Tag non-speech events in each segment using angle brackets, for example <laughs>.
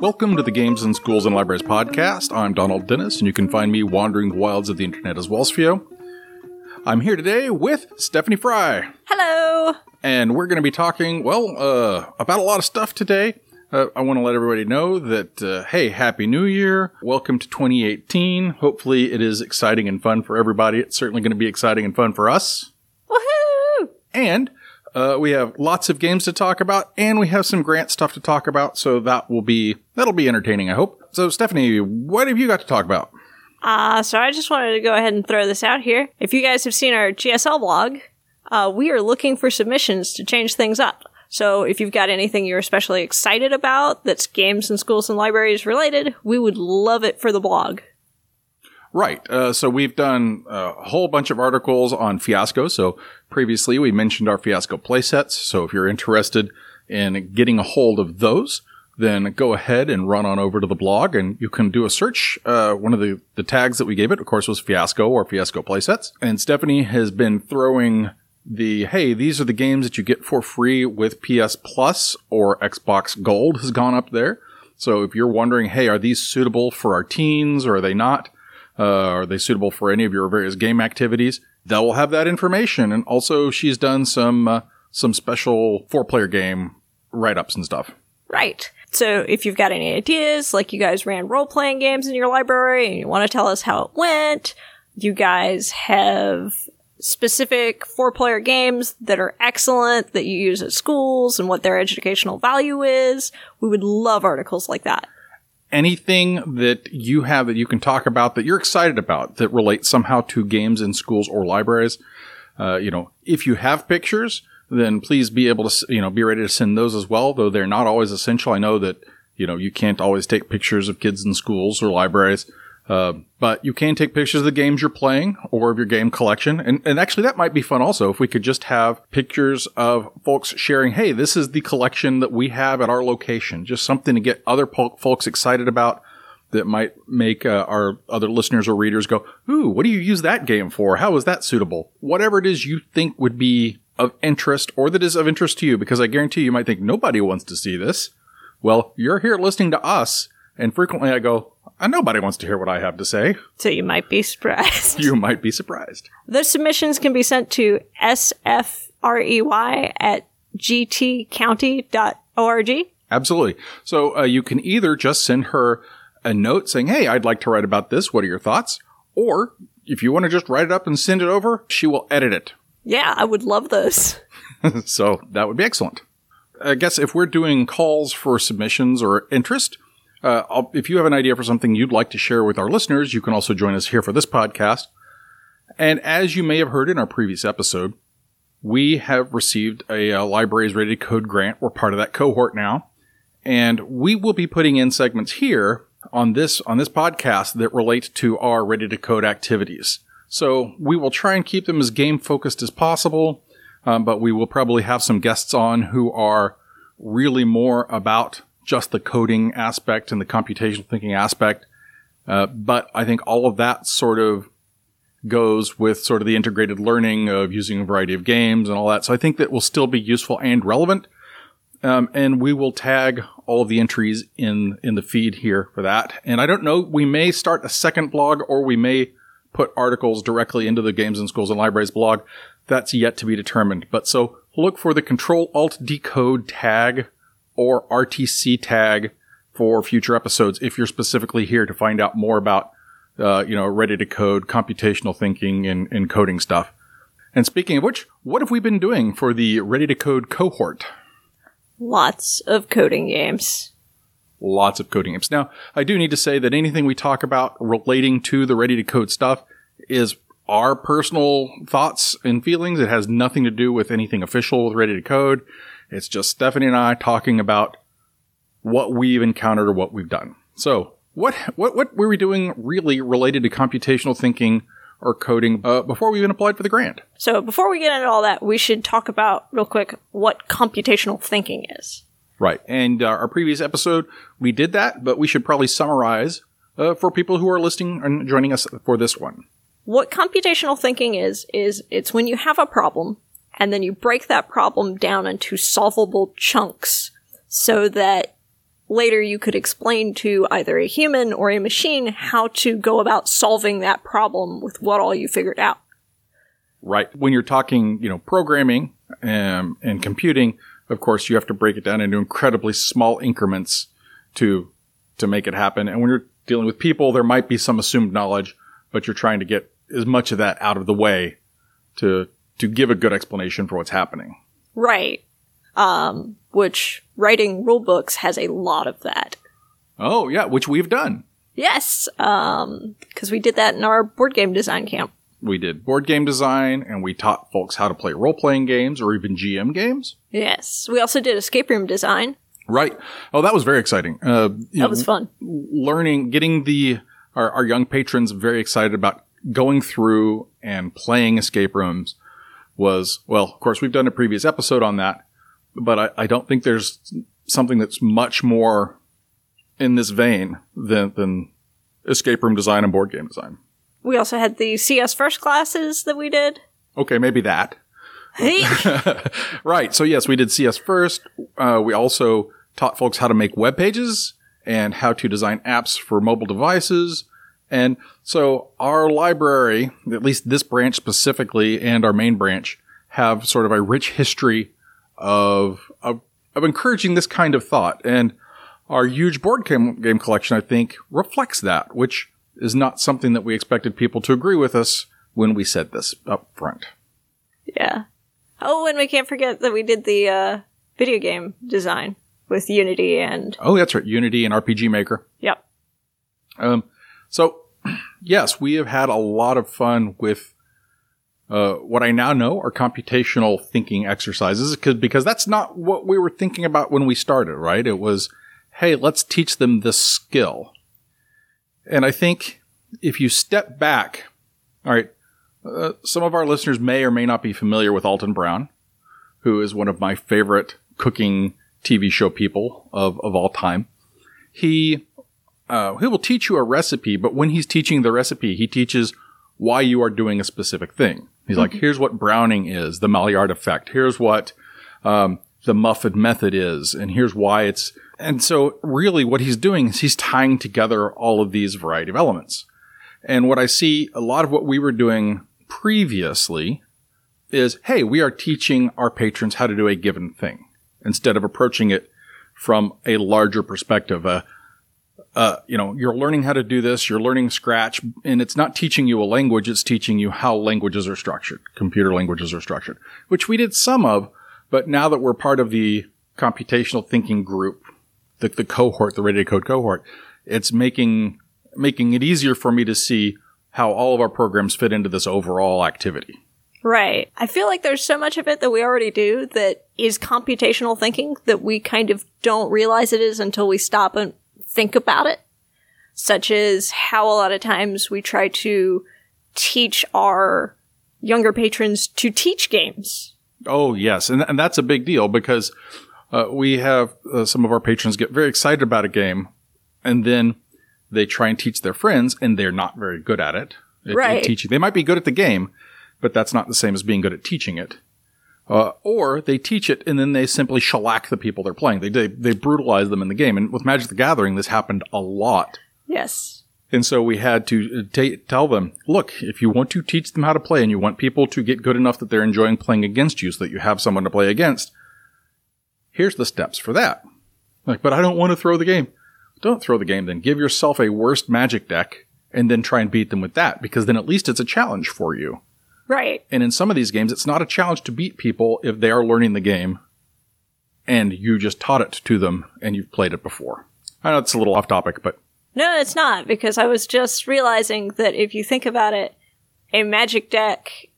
Welcome to the Games in Schools and Libraries podcast. I'm Donald Dennis, and you can find me wandering the wilds of the internet as Wellsfio. I'm here today with Stephanie Fry, Hello. and we're going to be talking, well, uh, about a lot of stuff today. Uh, I want to let everybody know that, uh, hey, Happy New Year. Welcome to 2018. Hopefully, it is exciting and fun for everybody. It's certainly going to be exciting and fun for us. Woohoo! And uh, we have lots of games to talk about, and we have some grant stuff to talk about. So that will be that'll be entertaining, I hope. So, Stephanie, what have you got to talk about? Uh, so I just wanted to go ahead and throw this out here. If you guys have seen our GSL blog, uh, we are looking for submissions to change things up. So if you've got anything you're especially excited about that's games and schools and libraries related, we would love it for the blog. Right. Uh, so we've done a whole bunch of articles on Fiasco. So previously we mentioned our Fiasco playsets. So if you're interested in getting a hold of those, then go ahead and run on over to the blog and you can do a search. Uh, one of the, the tags that we gave it, of course, was Fiasco or Fiasco playsets. And Stephanie has been throwing the, hey, these are the games that you get for free with PS Plus or Xbox Gold has gone up there. So if you're wondering, hey, are these suitable for our teens or are they not? Uh, are they suitable for any of your various game activities? That will have that information. And also, she's done some uh, some special four player game write ups and stuff. Right. So if you've got any ideas, like you guys ran role playing games in your library and you want to tell us how it went, you guys have specific four player games that are excellent that you use at schools and what their educational value is, we would love articles like that. Anything that you have that you can talk about that you're excited about that relates somehow to games in schools or libraries. Uh, you know, if you have pictures, then please be able to, you know, be ready to send those as well, though they're not always essential. I know that, you know, you can't always take pictures of kids in schools or libraries. Uh, but you can take pictures of the games you're playing or of your game collection. And, and actually that might be fun also if we could just have pictures of folks sharing, Hey, this is the collection that we have at our location. Just something to get other po- folks excited about that might make uh, our other listeners or readers go, Ooh, what do you use that game for? How is that suitable? Whatever it is you think would be of interest or that is of interest to you, because I guarantee you might think nobody wants to see this. Well, you're here listening to us, and frequently I go, "Uh, nobody wants to hear what I have to say. So you might be surprised. <laughs> You might be surprised. Those submissions can be sent to sfrey at gtcounty.org. Absolutely. So uh, you can either just send her a note saying, Hey, I'd like to write about this. What are your thoughts? Or if you want to just write it up and send it over, she will edit it. Yeah, I would love those. <laughs> <laughs> so that would be excellent. I guess if we're doing calls for submissions or interest, uh, if you have an idea for something you'd like to share with our listeners, you can also join us here for this podcast. And as you may have heard in our previous episode, we have received a, uh ready to code grant. We're part of that cohort now, and we will be putting in segments here on this on this podcast that relate to our ready to code activities. So we will try and keep them as game focused as possible, um, but we will probably have some guests on who are really more about just the coding aspect and the computational thinking aspect. Uh, but I think all of that sort of goes with sort of the integrated learning of using a variety of games and all that. So I think that will still be useful and relevant. Um, and we will tag all of the entries in in the feed here for that. And I don't know, we may start a second blog or we may put articles directly into the Games and Schools and Libraries blog. That's yet to be determined. But so look for the Control Alt Decode tag or RTC tag for future episodes if you're specifically here to find out more about uh, you know, ready to code, computational thinking, and, and coding stuff. And speaking of which, what have we been doing for the ready to code cohort? Lots of coding games. Lots of coding games. Now, I do need to say that anything we talk about relating to the ready to code stuff is our personal thoughts and feelings. It has nothing to do with anything official with ready to code. It's just Stephanie and I talking about what we've encountered or what we've done. So, what what what were we doing really related to computational thinking or coding uh, before we even applied for the grant? So before we get into all that, we should talk about real quick what computational thinking is. Right. And uh, our previous episode, we did that, but we should probably summarize uh, for people who are listening and joining us for this one. What computational thinking is, is it's when you have a problem and then you break that problem down into solvable chunks so that later you could explain to either a human or a machine how to go about solving that problem with what all you figured out. Right. When you're talking, you know, programming and, and computing, of course, you have to break it down into incredibly small increments to to make it happen. And when you're dealing with people, there might be some assumed knowledge, but you're trying to get as much of that out of the way to to give a good explanation for what's happening. Right. Um, which writing rule books has a lot of that. Oh, yeah, which we've done. Yes, um, because we did that in our board game design camp. We did board game design and we taught folks how to play role playing games or even GM games. Yes, we also did escape room design. Right. Oh, that was very exciting. Uh, you That know, was fun. learning, getting the our, our young patrons very excited about going through and playing escape rooms was well. Of course, we've done a previous episode on that, but I, I don't think there's something that's much more in this vein than than escape room design and board game design. We also had the CS first classes that we did. Okay, maybe that. Hey, <laughs> Right. So yes, we did CS first. Uh, we also taught folks how to make web pages and how to design apps for mobile devices. And so our library, at least this branch specifically and our main branch have sort of a rich history of, of, of encouraging this kind of thought. And our huge board game, game collection, I think, reflects that, which is not something that we expected people to agree with us when we said this up front. yeah. Oh, and we can't forget that we did the uh, video game design with Unity and Oh, that's right. Unity and RPG Maker. yep. Um, so, yes, we have had a lot of fun with uh, what I now know are computational thinking exercises because because that's not what we were thinking about when we started, right? It was, hey, let's teach them this skill. And I think if you step back, all right, uh, some of our listeners may or may not be familiar with Alton Brown, who is one of my favorite cooking TV show people of, of all time. He uh, he will teach you a recipe, but when he's teaching the recipe, he teaches why you are doing a specific thing. He's like, here's what browning is, the Maillard effect. Here's what um, the muffin method is, and here's why it's. And so, really, what he's doing is he's tying together all of these variety of elements. And what I see a lot of what we were doing previously is, hey, we are teaching our patrons how to do a given thing instead of approaching it from a larger perspective. Uh, uh, you know, you're learning how to do this, you're learning Scratch, and it's not teaching you a language, it's teaching you how languages are structured, computer languages are structured, which we did some of, but now that we're part of the computational thinking group, the, the cohort, the Ready to Code cohort, it's making, making it easier for me to see how all of our programs fit into this overall activity. Right. I feel like there's so much of it that we already do that is computational thinking that we kind of don't realize it is until we stop and think about it. Such as how a lot of times we try to teach our younger patrons to teach games. Oh, yes. And, and that's a big deal because uh, we have uh, some of our patrons get very excited about a game and then they try and teach their friends and they're not very good at it. At- at Right. teaching. They might be good at the game, but that's not the same as being good at teaching it. Uh, or they teach it and then they simply shellac the people they're playing. They, they, they brutalize them in the game. And with Magic the Gathering, this happened a lot. Yes. And so we had to uh, ta tell them, look, if you want to teach them how to play and you want people to get good enough that they're enjoying playing against you so that you have someone to play against, here's the steps for that. Like, but I don't want to throw the game. Don't throw the game then. Give yourself a worst magic deck and then try and beat them with that because then at least it's a challenge for you. Right. And in some of these games, it's not a challenge to beat people if they are learning the game and you just taught it to them and you've played it before. I know it's a little off topic, but No, it's not, because I was just realizing that if you think about it, a magic deck,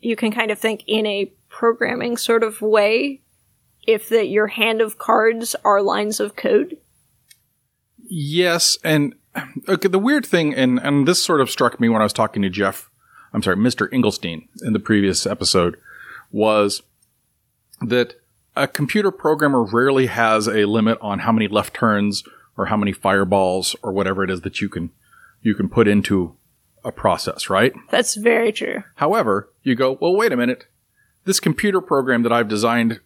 you can kind of think in a programming sort of way if that your hand of cards are lines of code. Yes, and okay, the weird thing, and and this sort of struck me when I was talking to Jeff. I'm sorry, Mr. Engelstein in the previous episode, was that a computer programmer rarely has a limit on how many left turns or how many fireballs or whatever it is that you can you can put into a process, right? That's very true. However, you go, well, wait a minute. This computer program that I've designed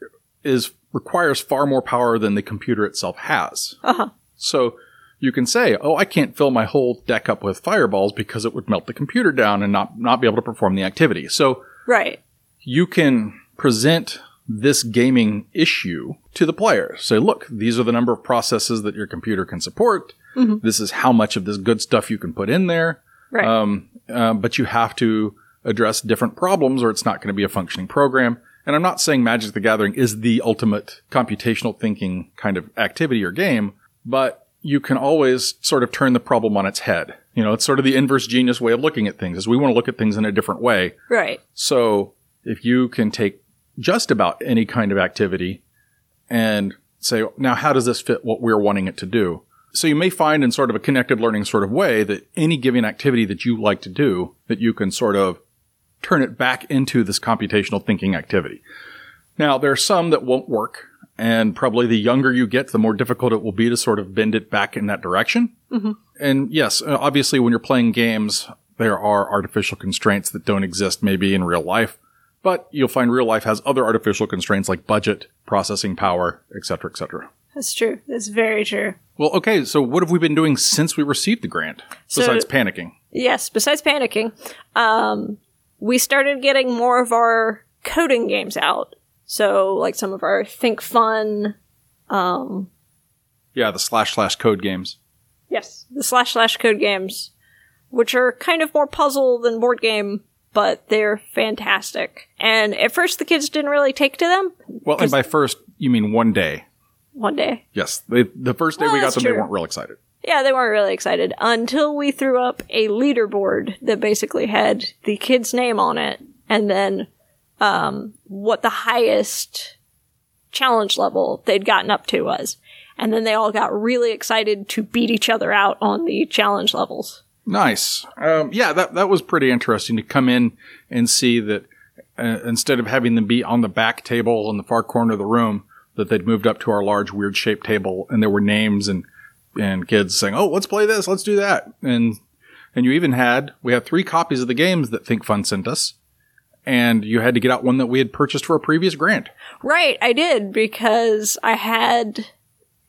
is requires far more power than the computer itself has. Uh-huh. So you can say, "Oh, I can't fill my whole deck up with fireballs because it would melt the computer down and not not be able to perform the activity." So Right. you can present this gaming issue to the player. Say, look, these are the number of processes that your computer can support. This is how much of this good stuff you can put in there. Right. Um, uh, but you have to address different problems or it's not going to be a functioning program. And I'm not saying Magic the Gathering is the ultimate computational thinking kind of activity or game, but you can always sort of turn the problem on its head. You know, it's sort of the inverse genius way of looking at things is we want to look at things in a different way. right. So if you can take just about any kind of activity and say, now how does this fit what we're wanting it to do? So you may find in sort of a connected learning sort of way that any given activity that you like to do, that you can sort of turn it back into this computational thinking activity. Now there are some that won't work and probably the younger you get, the more difficult it will be to sort of bend it back in that direction. And yes, uh, obviously when you're playing games, there are artificial constraints that don't exist maybe in real life, but you'll find real life has other artificial constraints like budget, processing power, etc., cetera, et cetera. That's true. That's very true. Well, okay, so what have we been doing since we received the grant So- besides panicking? Yes, besides panicking, um, we started getting more of our coding games out. So, like some of our Think Fun, Um, Yeah, the slash slash code games. yes, the slash slash code games, which are kind of more puzzle than board game, but they're fantastic. And at first, the kids didn't really take to them. Well, and by first, you mean one day. One day, Yes, they, the first day Well, we got them, they weren't real excited. Yeah, they weren't really excited until we threw up a leaderboard that basically had the kid's name on it and then um, what the highest challenge level they'd gotten up to was. And then they all got really excited to beat each other out on the challenge levels. Nice. Um, yeah, that that was pretty interesting to come in and see that uh, instead of having them be on the back table in the far corner of the room, that they'd moved up to our large weird shaped table, and there were names and and kids saying, "Oh, let's play this, let's do that," and and you even had we had three copies of the games that Think Fun sent us, and you had to get out one that we had purchased for a previous grant. Right, I did because I had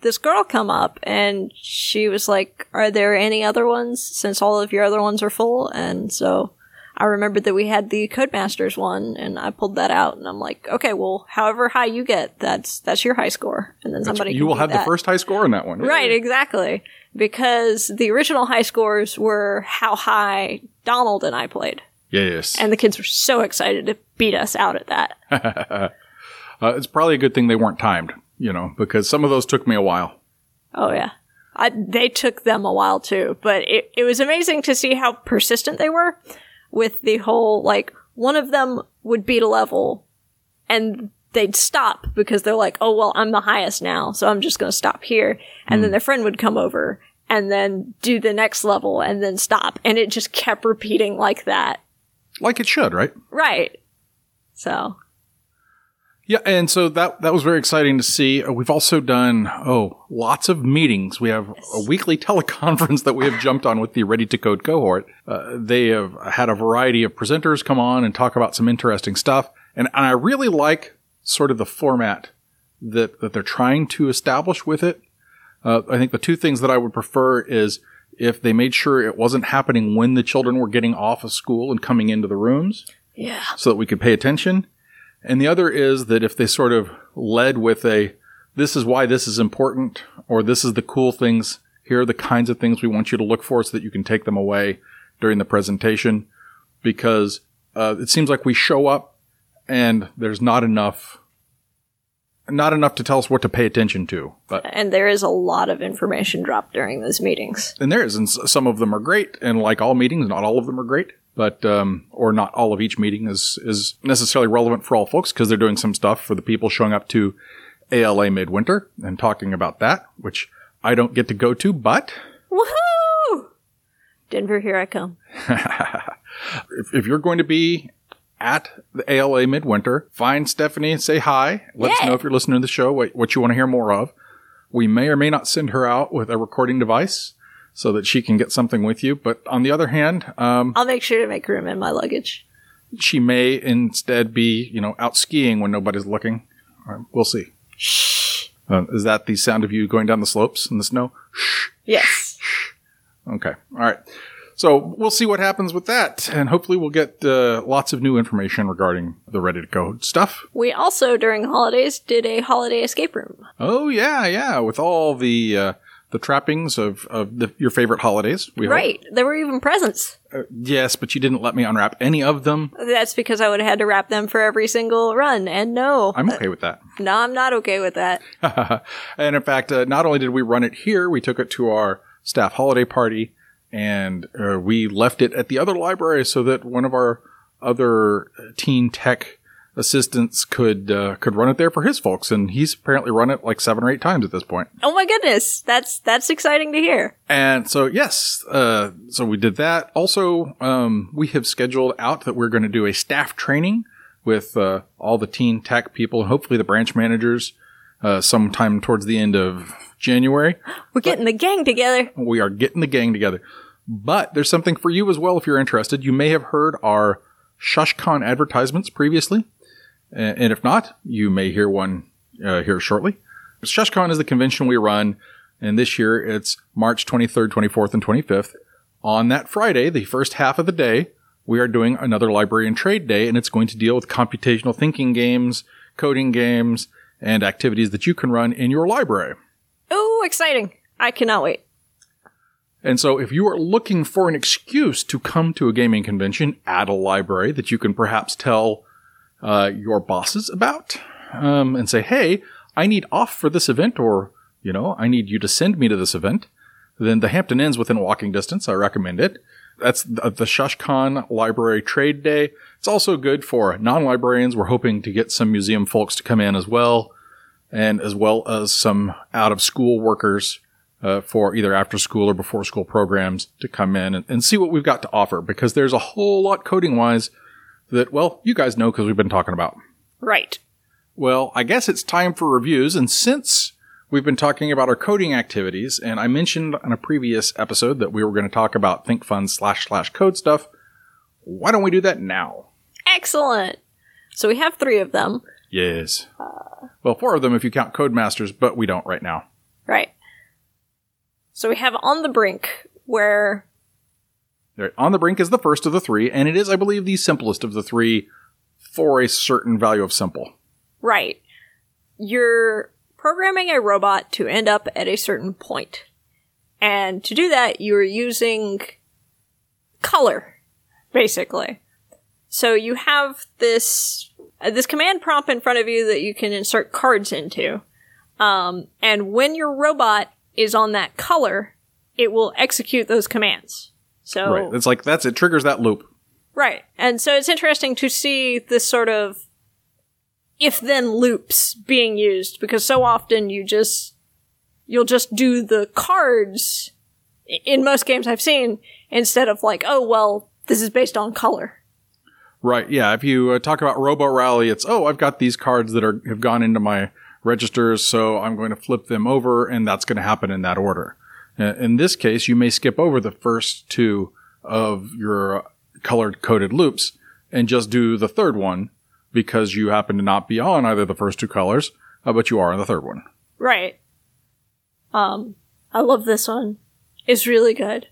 this girl come up and she was like, Are there any other ones since all of your other ones are full? And so I remembered that we had the Codemasters one and I pulled that out and I'm like, Okay, well, however high you get, that's that's your high score. And then somebody you will have the first high score in that one, Right, exactly. Because the original high scores were how high Donald and I played. Yes, And the kids were so excited to beat us out at that. <laughs> uh, it's probably a good thing they weren't timed, you know, because some of those took me a while. Oh yeah. I, they took them a while too, but it, it was amazing to see how persistent they were with the whole, like, one of them would beat a level and they'd stop because they're like, oh, well, I'm the highest now, so I'm just going to stop here. And then their friend would come over and then do the next level and then stop. And it just kept repeating like that. Like it should, right? Right. So, Yeah, and so that that was very exciting to see. Uh, We've also done oh lots of meetings. We have a weekly <laughs> teleconference that we have jumped on with the Ready to Code cohort. Uh, they have had a variety of presenters come on and talk about some interesting stuff, and, and I really like sort of the format that that they're trying to establish with it. Uh, I think the two things that I would prefer is if they made sure it wasn't happening when the children were getting off of school and coming into the rooms yeah. so that we could pay attention. And the other is that if they sort of led with a, this is why this is important, or this is the cool things, here are the kinds of things we want you to look for so that you can take them away during the presentation. Because uh, it seems like we show up and there's not enough, not enough to tell us what to pay attention to. But And there is a lot of information dropped during those meetings. and there is, and some of them are great, and like all meetings, not all of them are great, but um, or not all of each meeting is is necessarily relevant for all folks because they're doing some stuff for the people showing up to ALA Midwinter and talking about that, which I don't get to go to, but Woohoo! Denver, here I come. <laughs> if, if you're going to be at the ALA Midwinter, find Stephanie and say hi. Let us know if you're listening to the show what, what you want to hear more of. We may or may not send her out with a recording device so that she can get something with you. But on the other hand, um, I'll make sure to make room in my luggage. she may instead be, you know, out skiing when nobody's looking. Uh, We'll see. Uh, is that the sound of you going down the slopes in the snow? Yes. Okay. All right. So we'll see what happens with that, and hopefully we'll get uh, lots of new information regarding the ready to code stuff. We also, during holidays, did a holiday escape room. Oh yeah, yeah, with all the uh, the trappings of of the, your favorite holidays. We hope. Right. There were even presents. Uh, yes, but you didn't let me unwrap any of them. That's because I would have had to wrap them for every single run. And no, I'm okay with that. no, I'm not okay with that. <laughs> and in fact, uh, not only did we run it here, we took it to our staff holiday party, and uh, we left it at the other library so that one of our other teen tech assistants could uh, could run it there for his folks, and he's apparently run it like seven or eight times at this point. Oh my goodness, that's that's exciting to hear. And so, yes, uh, so we did that. Also, um, we have scheduled out that we're going to do a staff training with uh, all the teen tech people and hopefully the branch managers uh, sometime towards the end of January. We're getting the gang together. We are getting the gang together. But there's something for you as well if you're interested. You may have heard our ShushCon advertisements previously. And if not, you may hear one uh, here shortly. ShushCon is the convention we run, and this year it's March 23rd, 24th, and 25th. On that Friday, the first half of the day, we are doing another library and trade day, and it's going to deal with computational thinking games, coding games, and activities that you can run in your library. Oh, exciting. I cannot wait. And so if you are looking for an excuse to come to a gaming convention at a library that you can perhaps tell uh, your bosses about um, and say, hey, I need off for this event, or, you know, I need you to send me to this event, then the Hampton Inn's within walking distance. I recommend it. That's the, the ShushCon Library Trade Day. It's also good for non-librarians. We're hoping to get some museum folks to come in as well, and as well as some out-of-school workers uh, for either after school or before school programs to come in and, and see what we've got to offer because there's a whole lot coding wise that, well, you guys know because we've been talking about. Right. Well, I guess it's time for reviews. And since we've been talking about our coding activities, and I mentioned in a previous episode that we were going to talk about ThinkFun slash slash code stuff, why don't we do that now? Excellent. So we have three of them. Yes. Well, four of them if you count Codemasters, but we don't right now. Right. So we have On the Brink, where Right. On the Brink is the first of the three, and it is, I believe, the simplest of the three for a certain value of simple. Right. You're programming a robot to end up at a certain point. And to do that, you're using color, basically. So you have this uh, this command prompt in front of you that you can insert cards into. Um, and when your robot is on that color, it will execute those commands. So Right. It's like that's it triggers that loop. Right. And so it's interesting to see this sort of if then loops being used because so often you just you'll just do the cards in most games I've seen instead of like, oh well, this is based on color. Right. Yeah. If you uh, talk about Robo Rally, it's oh, I've got these cards that are have gone into my registers, so I'm going to flip them over, and that's going to happen in that order. Uh, in this case, you may skip over the first two of your colored coded loops and just do the third one because you happen to not be on either the first two colors, uh, but you are on the third one. Right. Um I love this one. It's really good.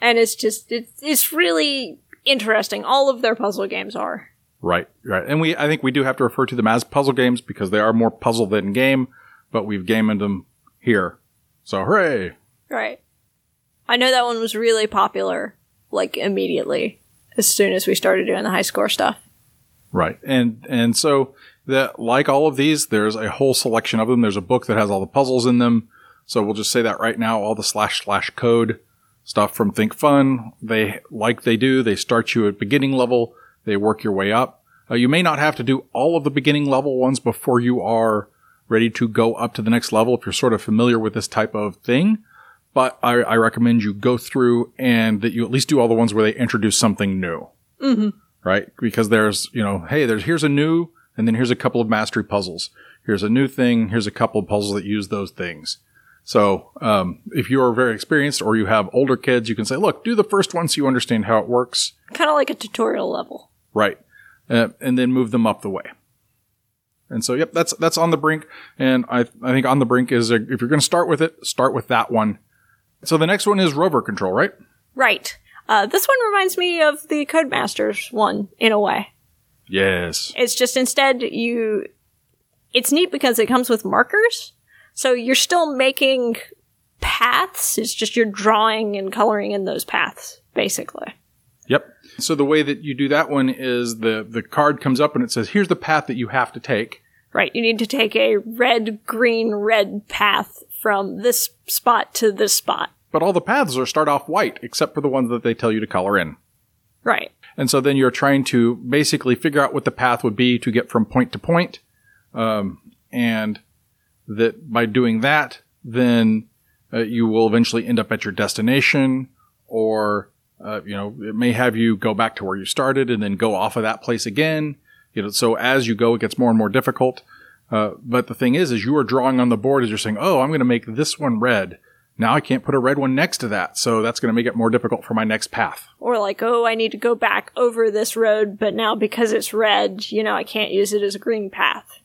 And it's just it's it's really interesting. All of their puzzle games are. Right, right. And we, I think we do have to refer to them as puzzle games because they are more puzzle than game, but we've gamed them here. So hooray! Right. I know that one was really popular, like immediately, as soon as we started doing the high score stuff. Right. And, and so that, like all of these, there's a whole selection of them. There's a book that has all the puzzles in them. So we'll just say that right now, all the slash slash code stuff from Think Fun, they, like they do, they start you at beginning level. They work your way up. Uh, you may not have to do all of the beginning level ones before you are ready to go up to the next level if you're sort of familiar with this type of thing. But I, I recommend you go through and that you at least do all the ones where they introduce something new. Right? Because there's, you know, hey, there's, here's a new, and then here's a couple of mastery puzzles. Here's a new thing. Here's a couple of puzzles that use those things. So, um, if you're very experienced or you have older kids, you can say, look, do the first one so you understand how it works. Kind of like a tutorial level. Right. Uh, and then move them up the way. And so, yep, that's that's on the brink. And I I think on the brink is a, if you're going to start with it, start with that one. So the next one is rover control, right? Right. Uh, this one reminds me of the Codemasters one in a way. Yes. It's just instead you. It's neat because it comes with markers, so you're still making paths. It's just you're drawing and coloring in those paths, basically. Yep. So the way that you do that one is the the card comes up and it says, "Here's the path that you have to take." Right. You need to take a red, green, red path from this spot to this spot. But all the paths are start off white, except for the ones that they tell you to color in. Right. And so then you're trying to basically figure out what the path would be to get from point to point. Um, and that by doing that, then uh, you will eventually end up at your destination or, uh, you know, it may have you go back to where you started and then go off of that place again. You know, so as you go, it gets more and more difficult. Uh, but the thing is, is you are drawing on the board as you're saying, oh, I'm going to make this one red. Now I can't put a red one next to that. So that's going to make it more difficult for my next path. Or like, oh, I need to go back over this road, but now because it's red, you know, I can't use it as a green path.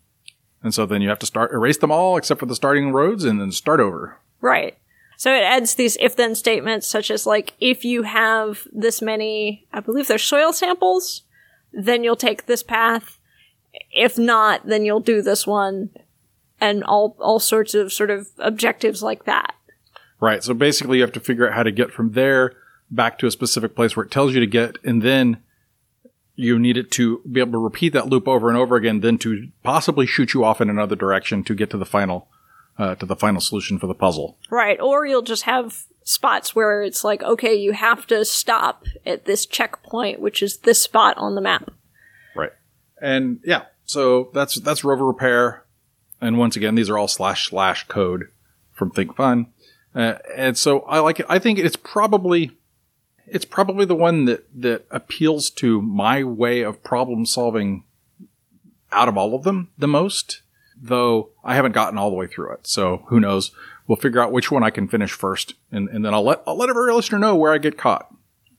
And so then you have to start erase them all except for the starting roads and then start over. Right. So it adds these if then statements such as like if you have this many, I believe there's soil samples, then you'll take this path. If not, then you'll do this one and all all sorts of sort of objectives like that. Right. So basically you have to figure out how to get from there back to a specific place where it tells you to get and then you need it to be able to repeat that loop over and over again, then to possibly shoot you off in another direction to get to the final, uh, to the final solution for the puzzle. Right. Or you'll just have spots where it's like, okay, you have to stop at this checkpoint, which is this spot on the map. Right. And yeah, so that's, that's rover repair. And once again, these are all slash slash code from Think Fun. Uh, and so I like it. I think it's probably, it's probably the one that, that appeals to my way of problem solving out of all of them the most, though I haven't gotten all the way through it. So who knows? We'll figure out which one I can finish first, and, and then I'll let I'll let every listener know where I get caught.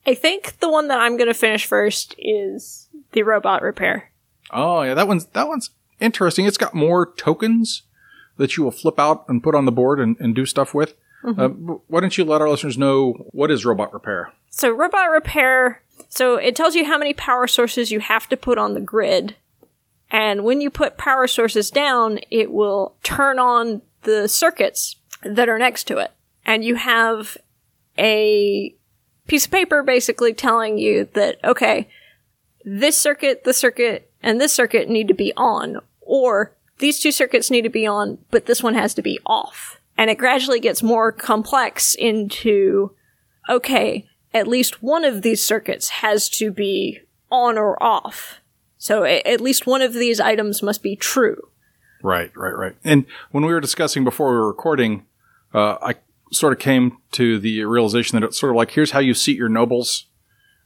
I think the one that I'm going to finish first is the robot repair. Oh yeah, that one's that one's interesting. It's got more tokens that you will flip out and put on the board and, and do stuff with. Uh, why don't you let our listeners know what is robot repair? So robot repair, so it tells you how many power sources you have to put on the grid. And when you put power sources down, it will turn on the circuits that are next to it. And you have a piece of paper basically telling you that, okay, this circuit, the circuit, and this circuit need to be on, or these two circuits need to be on, but this one has to be off. And it gradually gets more complex into, okay, at least one of these circuits has to be on or off. So at least one of these items must be true. Right, right, right. And when we were discussing before we were recording, uh, I sort of came to the realization that it's sort of like here's how you seat your nobles.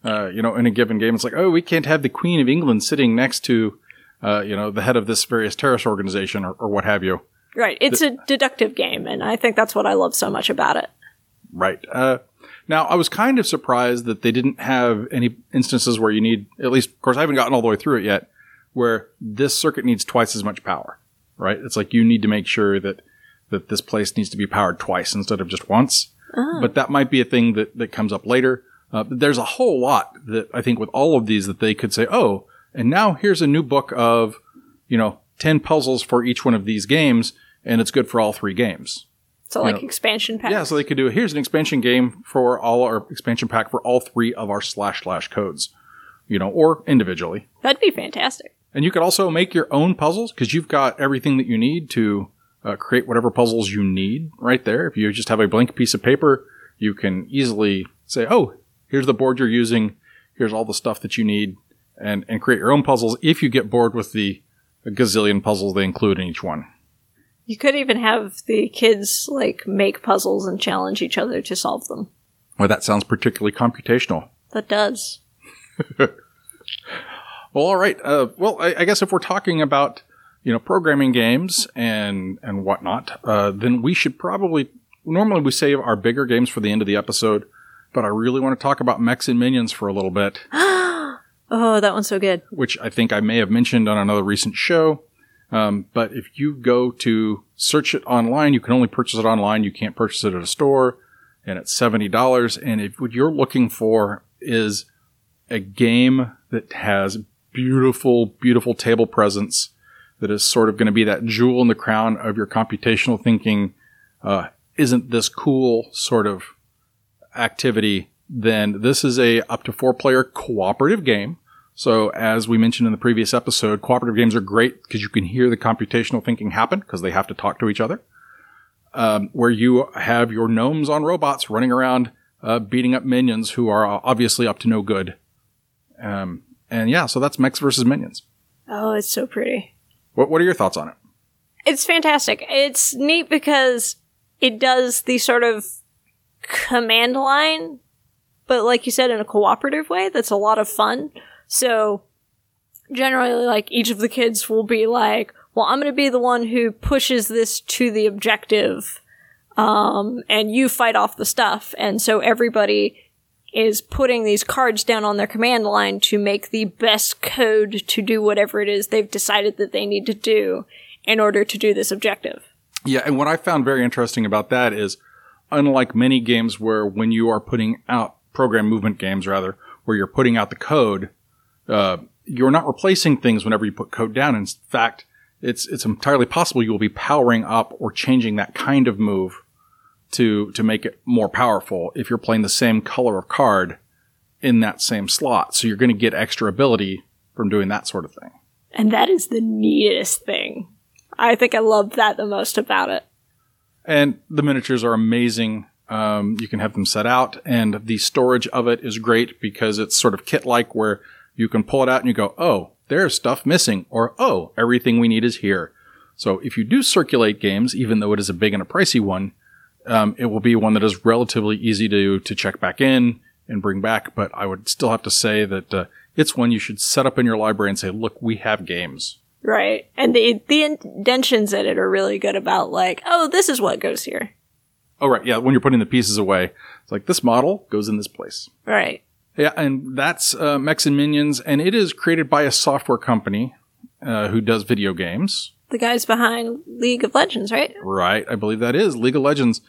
Uh, you know, in a given game, it's like, oh, we can't have the Queen of England sitting next to, uh, you know, the head of this various terrorist organization or, or what have you. Right. It's a deductive game, and I think that's what I love so much about it. Right. Uh, now, I was kind of surprised that they didn't have any instances where you need, at least, of course, I haven't gotten all the way through it yet, where this circuit needs twice as much power. Right. It's like you need to make sure that that this place needs to be powered twice instead of just once. But that might be a thing that that comes up later. Uh, but there's a whole lot that I think with all of these that they could say, oh, and now here's a new book of, you know, ten puzzles for each one of these games, and it's good for all three games. So like know, expansion packs. Yeah, so they could do here's an expansion game for all our expansion pack for all three of our slash slash codes, you know, or individually. That'd be fantastic. And you could also make your own puzzles because you've got everything that you need to uh, create whatever puzzles you need right there. If you just have a blank piece of paper, you can easily say, "Oh, here's the board you're using. Here's all the stuff that you need," and and create your own puzzles if you get bored with the gazillion puzzles they include in each one. You could even have the kids like make puzzles and challenge each other to solve them. Well, that sounds particularly computational. That does. <laughs> Well, all right. Uh, well, I, I guess if we're talking about you know programming games and and whatnot, uh, then we should probably normally we save our bigger games for the end of the episode. But I really want to talk about mechs and minions for a little bit, <gasps> Oh, that one's so good. which I think I may have mentioned on another recent show. Um, but if you go to search it online, you can only purchase it online. You can't purchase it at a store, and it's seventy dollars. And if what you're looking for is a game that has beautiful, beautiful table presence, that is sort of going to be that jewel in the crown of your computational thinking, uh, isn't this cool sort of activity? Then this is a up to four player cooperative game so as we mentioned in the previous episode, cooperative games are great because you can hear the computational thinking happen because they have to talk to each other. Um, where you have your gnomes on robots running around uh, beating up minions who are obviously up to no good. Um, and yeah, so that's mechs versus minions. Oh, it's so pretty. What What are your thoughts on it? It's fantastic. It's neat because it does the sort of command line, but like you said, in a cooperative way. That's a lot of fun. So generally, like each of the kids will be like, well, I'm going to be the one who pushes this to the objective. Um, and you fight off the stuff. And so everybody is putting these cards down on their command line to make the best code to do whatever it is they've decided that they need to do in order to do this objective. Yeah. And what I found very interesting about that is unlike many games where when you are putting out program movement games rather, where you're putting out the code, uh, you're not replacing things whenever you put code down. In fact, it's it's entirely possible you will be powering up or changing that kind of move to to make it more powerful if you're playing the same color of card in that same slot. So you're going to get extra ability from doing that sort of thing. And that is the neatest thing. I think I love that the most about it. And the miniatures are amazing. Um, you can have them set out, and the storage of it is great because it's sort of kit like where you can pull it out and you go, oh, there's stuff missing, or oh, everything we need is here. So if you do circulate games, even though it is a big and a pricey one, um, it will be one that is relatively easy to to check back in and bring back. But I would still have to say that uh, it's one you should set up in your library and say, look, we have games. Right, and the the indentions in it are really good about like, oh, this is what goes here. Oh right, yeah. When you're putting the pieces away, it's like this model goes in this place. Right. Yeah, and that's uh, Mechs and Minions, and it is created by a software company uh, who does video games. The guys behind League of Legends, right? Right, I believe that is League of Legends.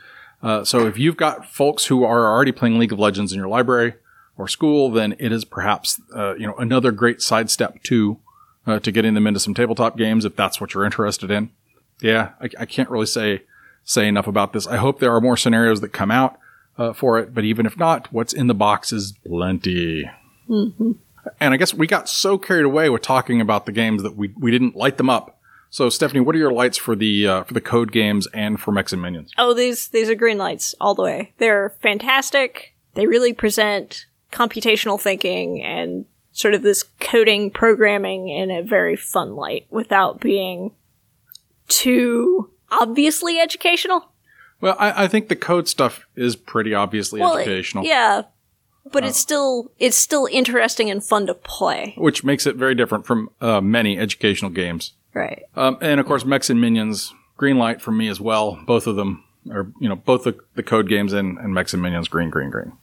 Uh, so if you've got folks who are already playing League of Legends in your library or school, then it is perhaps uh, you know another great sidestep to uh, to getting them into some tabletop games if that's what you're interested in. Yeah, I, I can't really say say enough about this. I hope there are more scenarios that come out uh, for it. But even if not, what's in the box is plenty. Mm-hmm. And I guess we got so carried away with talking about the games that we, we didn't light them up. So, Stephanie, what are your lights for the uh, for the code games and for Mechs and Minions? Oh, these these are green lights all the way. They're fantastic. They really present computational thinking and sort of this coding programming in a very fun light without being too obviously educational. Well, I, I think the code stuff is pretty obviously well, educational. Yeah, but uh, it's still it's still interesting and fun to play, which makes it very different from uh, many educational games. Right. Um, and of course, Mechs and Minions, green light for me as well. Both of them are you know both the, the code games and, and Mechs and Minions, green, green, green.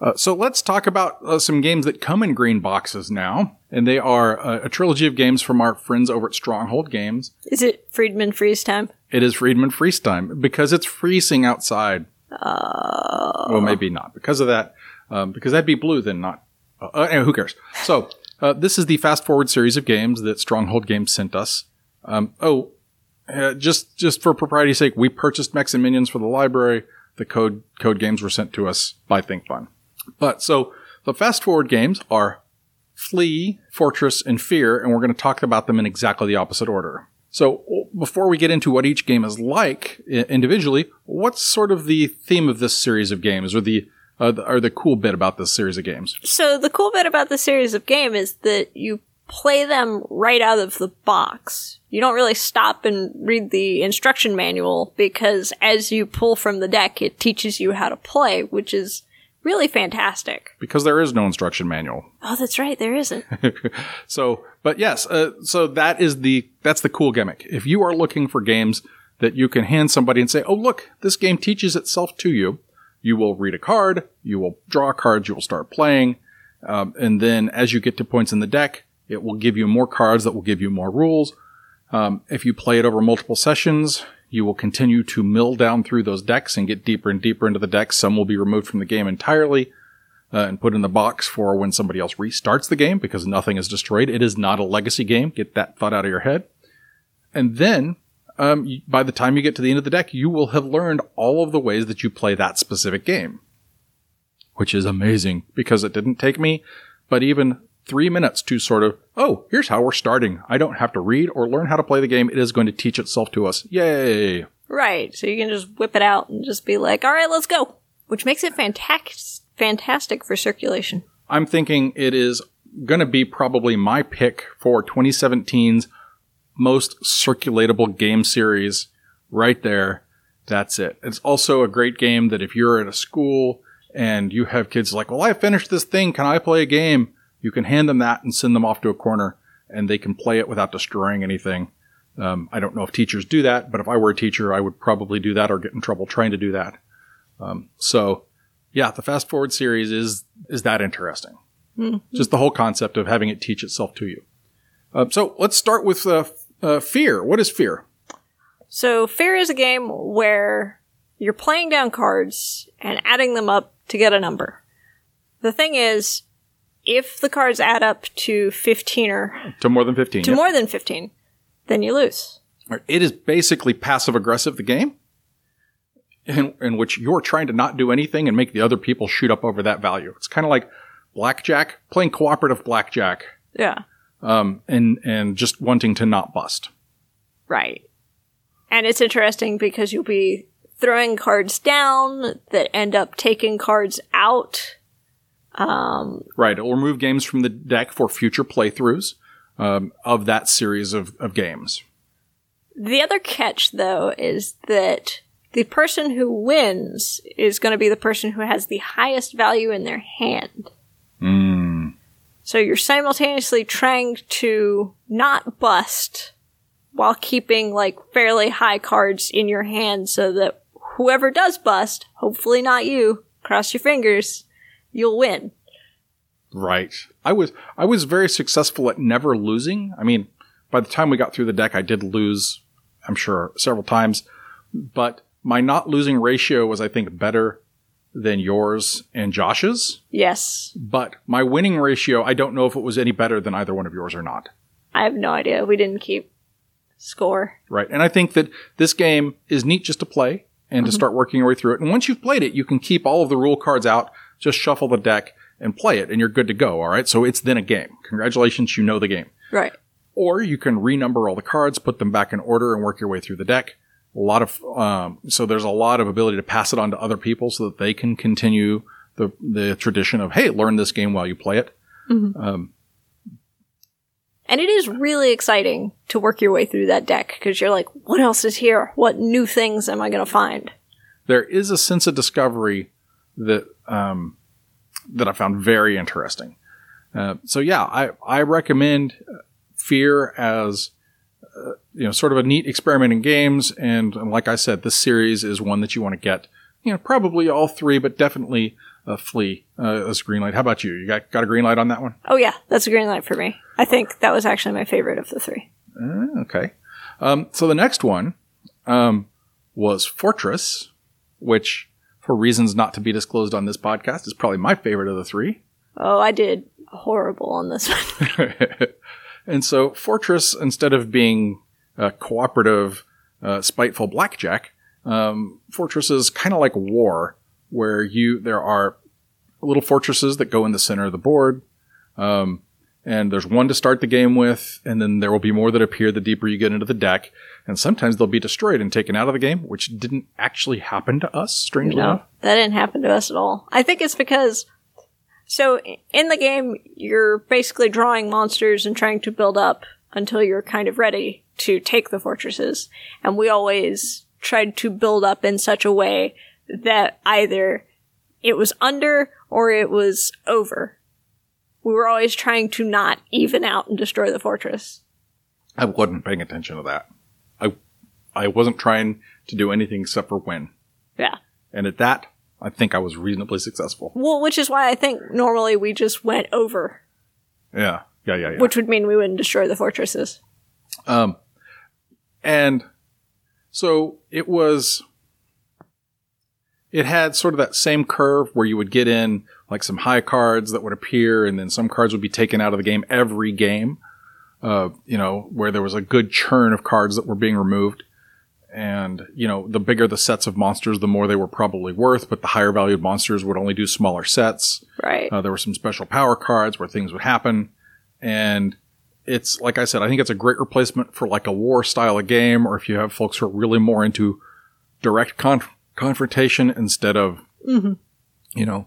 Uh, so let's talk about uh, some games that come in green boxes now, and they are a, a trilogy of games from our friends over at Stronghold Games. Is it Friedemann Friese Time? It is Friedemann Friese Time because it's freezing outside. Oh. Well, maybe not because of that, um, because that'd be blue, then not. Uh, uh anyway, who cares? So uh, this is the fast forward series of games that Stronghold Games sent us. Um, oh, uh, just just for propriety's sake, we purchased Mechs and Minions for the library. The code code games were sent to us by ThinkFun. But so the fast forward games are Flee, Fortress, and Fear, and we're going to talk about them in exactly the opposite order. So before we get into what each game is like individually, what's sort of the theme of this series of games, or the uh, or the cool bit about this series of games? So the cool bit about the series of game is that you play them right out of the box. You don't really stop and read the instruction manual because as you pull from the deck, it teaches you how to play, which is really fantastic. Because there is no instruction manual. Oh, that's right, there isn't. <laughs> so, but yes, uh, so that is the that's the cool gimmick. If you are looking for games that you can hand somebody and say, "Oh, look, this game teaches itself to you," you will read a card, you will draw cards, you will start playing, um, and then as you get to points in the deck, it will give you more cards that will give you more rules. Um, if you play it over multiple sessions, you will continue to mill down through those decks and get deeper and deeper into the decks. Some will be removed from the game entirely uh, and put in the box for when somebody else restarts the game because nothing is destroyed. It is not a legacy game. Get that thought out of your head. And then, um, by the time you get to the end of the deck, you will have learned all of the ways that you play that specific game, which is amazing because it didn't take me, but even three minutes to sort of, oh, here's how we're starting. I don't have to read or learn how to play the game. It is going to teach itself to us. Yay. Right. So you can just whip it out and just be like, all right, let's go. Which makes it fantastic, fantastic for circulation. I'm thinking it is going to be probably my pick for 2017's most circulatable game series right there. That's it. It's also a great game that if you're at a school and you have kids like, well, I finished this thing. Can I play a game? You can hand them that and send them off to a corner and they can play it without destroying anything. Um, I don't know if teachers do that, but if I were a teacher, I would probably do that or get in trouble trying to do that. Um, so yeah, the fast forward series is, is that interesting. Mm-hmm. Just the whole concept of having it teach itself to you. Uh, so let's start with uh, uh, fear. What is fear? So fear is a game where you're playing down cards and adding them up to get a number. The thing is, if the cards add up to 15 or to more than 15, to yep. more than 15, then you lose. It is basically passive aggressive, the game, in, in which you're trying to not do anything and make the other people shoot up over that value. It's kind of like blackjack, playing cooperative blackjack. Yeah. Um, and, and just wanting to not bust. Right. And it's interesting because you'll be throwing cards down that end up taking cards out um, right. It will remove games from the deck for future playthroughs um, of that series of, of games. The other catch, though, is that the person who wins is going to be the person who has the highest value in their hand. Mm. So you're simultaneously trying to not bust while keeping like fairly high cards in your hand so that whoever does bust, hopefully not you, cross your fingers, you'll win. Right. I was I was very successful at never losing. I mean, by the time we got through the deck, I did lose, I'm sure, several times, but my not losing ratio was, I think, better than yours and Josh's. Yes. But my winning ratio, I don't know if it was any better than either one of yours or not. I have no idea. We didn't keep score. Right. And I think that this game is neat just to play and mm-hmm. to start working your way through it. And once you've played it, you can keep all of the rule cards out just shuffle the deck and play it, and you're good to go. All right. So it's then a game. Congratulations, you know the game. Right. Or you can renumber all the cards, put them back in order, and work your way through the deck. A lot of um, so there's a lot of ability to pass it on to other people so that they can continue the the tradition of hey, learn this game while you play it. Mm-hmm. Um, and it is really exciting to work your way through that deck because you're like, what else is here? What new things am I going to find? There is a sense of discovery that um, that I found very interesting. Uh, so yeah, I I recommend Fear as uh, you know sort of a neat experiment in games, and, and, like I said, this series is one that you want to get. You know, probably all three, but definitely a Flee uh, as a green light. How about you? You got got a green light on that one? Oh yeah, that's a green light for me. I think that was actually my favorite of the three. Uh, okay, um, so the next one um, was Fortress, which for reasons not to be disclosed on this podcast, is probably my favorite of the three. Oh, I did horrible on this one. <laughs> and so Fortress, instead of being a cooperative, uh, spiteful blackjack, um, Fortress is kind of like war, where you there are little fortresses that go in the center of the board. Um, and there's one to start the game with, and then there will be more that appear the deeper you get into the deck, and sometimes they'll be destroyed and taken out of the game, which didn't actually happen to us, strangely no, enough. That didn't happen to us at all. I think it's because so in the game you're basically drawing monsters and trying to build up until you're kind of ready to take the fortresses, and we always tried to build up in such a way that either it was under or it was over we were always trying to not even out and destroy the fortress. I wasn't paying attention to that. I I wasn't trying to do anything except for win. Yeah. And at that, I think I was reasonably successful. Well, which is why I think normally we just went over. Yeah. Yeah, yeah, yeah. Which would mean we wouldn't destroy the fortresses. Um And so it was, it had sort of that same curve where you would get in like some high cards that would appear and then some cards would be taken out of the game every game. Uh, you know, where there was a good churn of cards that were being removed. And, you know, the bigger the sets of monsters, the more they were probably worth, but the higher valued monsters would only do smaller sets. Right. Uh, there were some special power cards where things would happen. And it's, like I said, I think it's a great replacement for like a war style of game, or if you have folks who are really more into direct conf- confrontation instead of, Mhm. you know,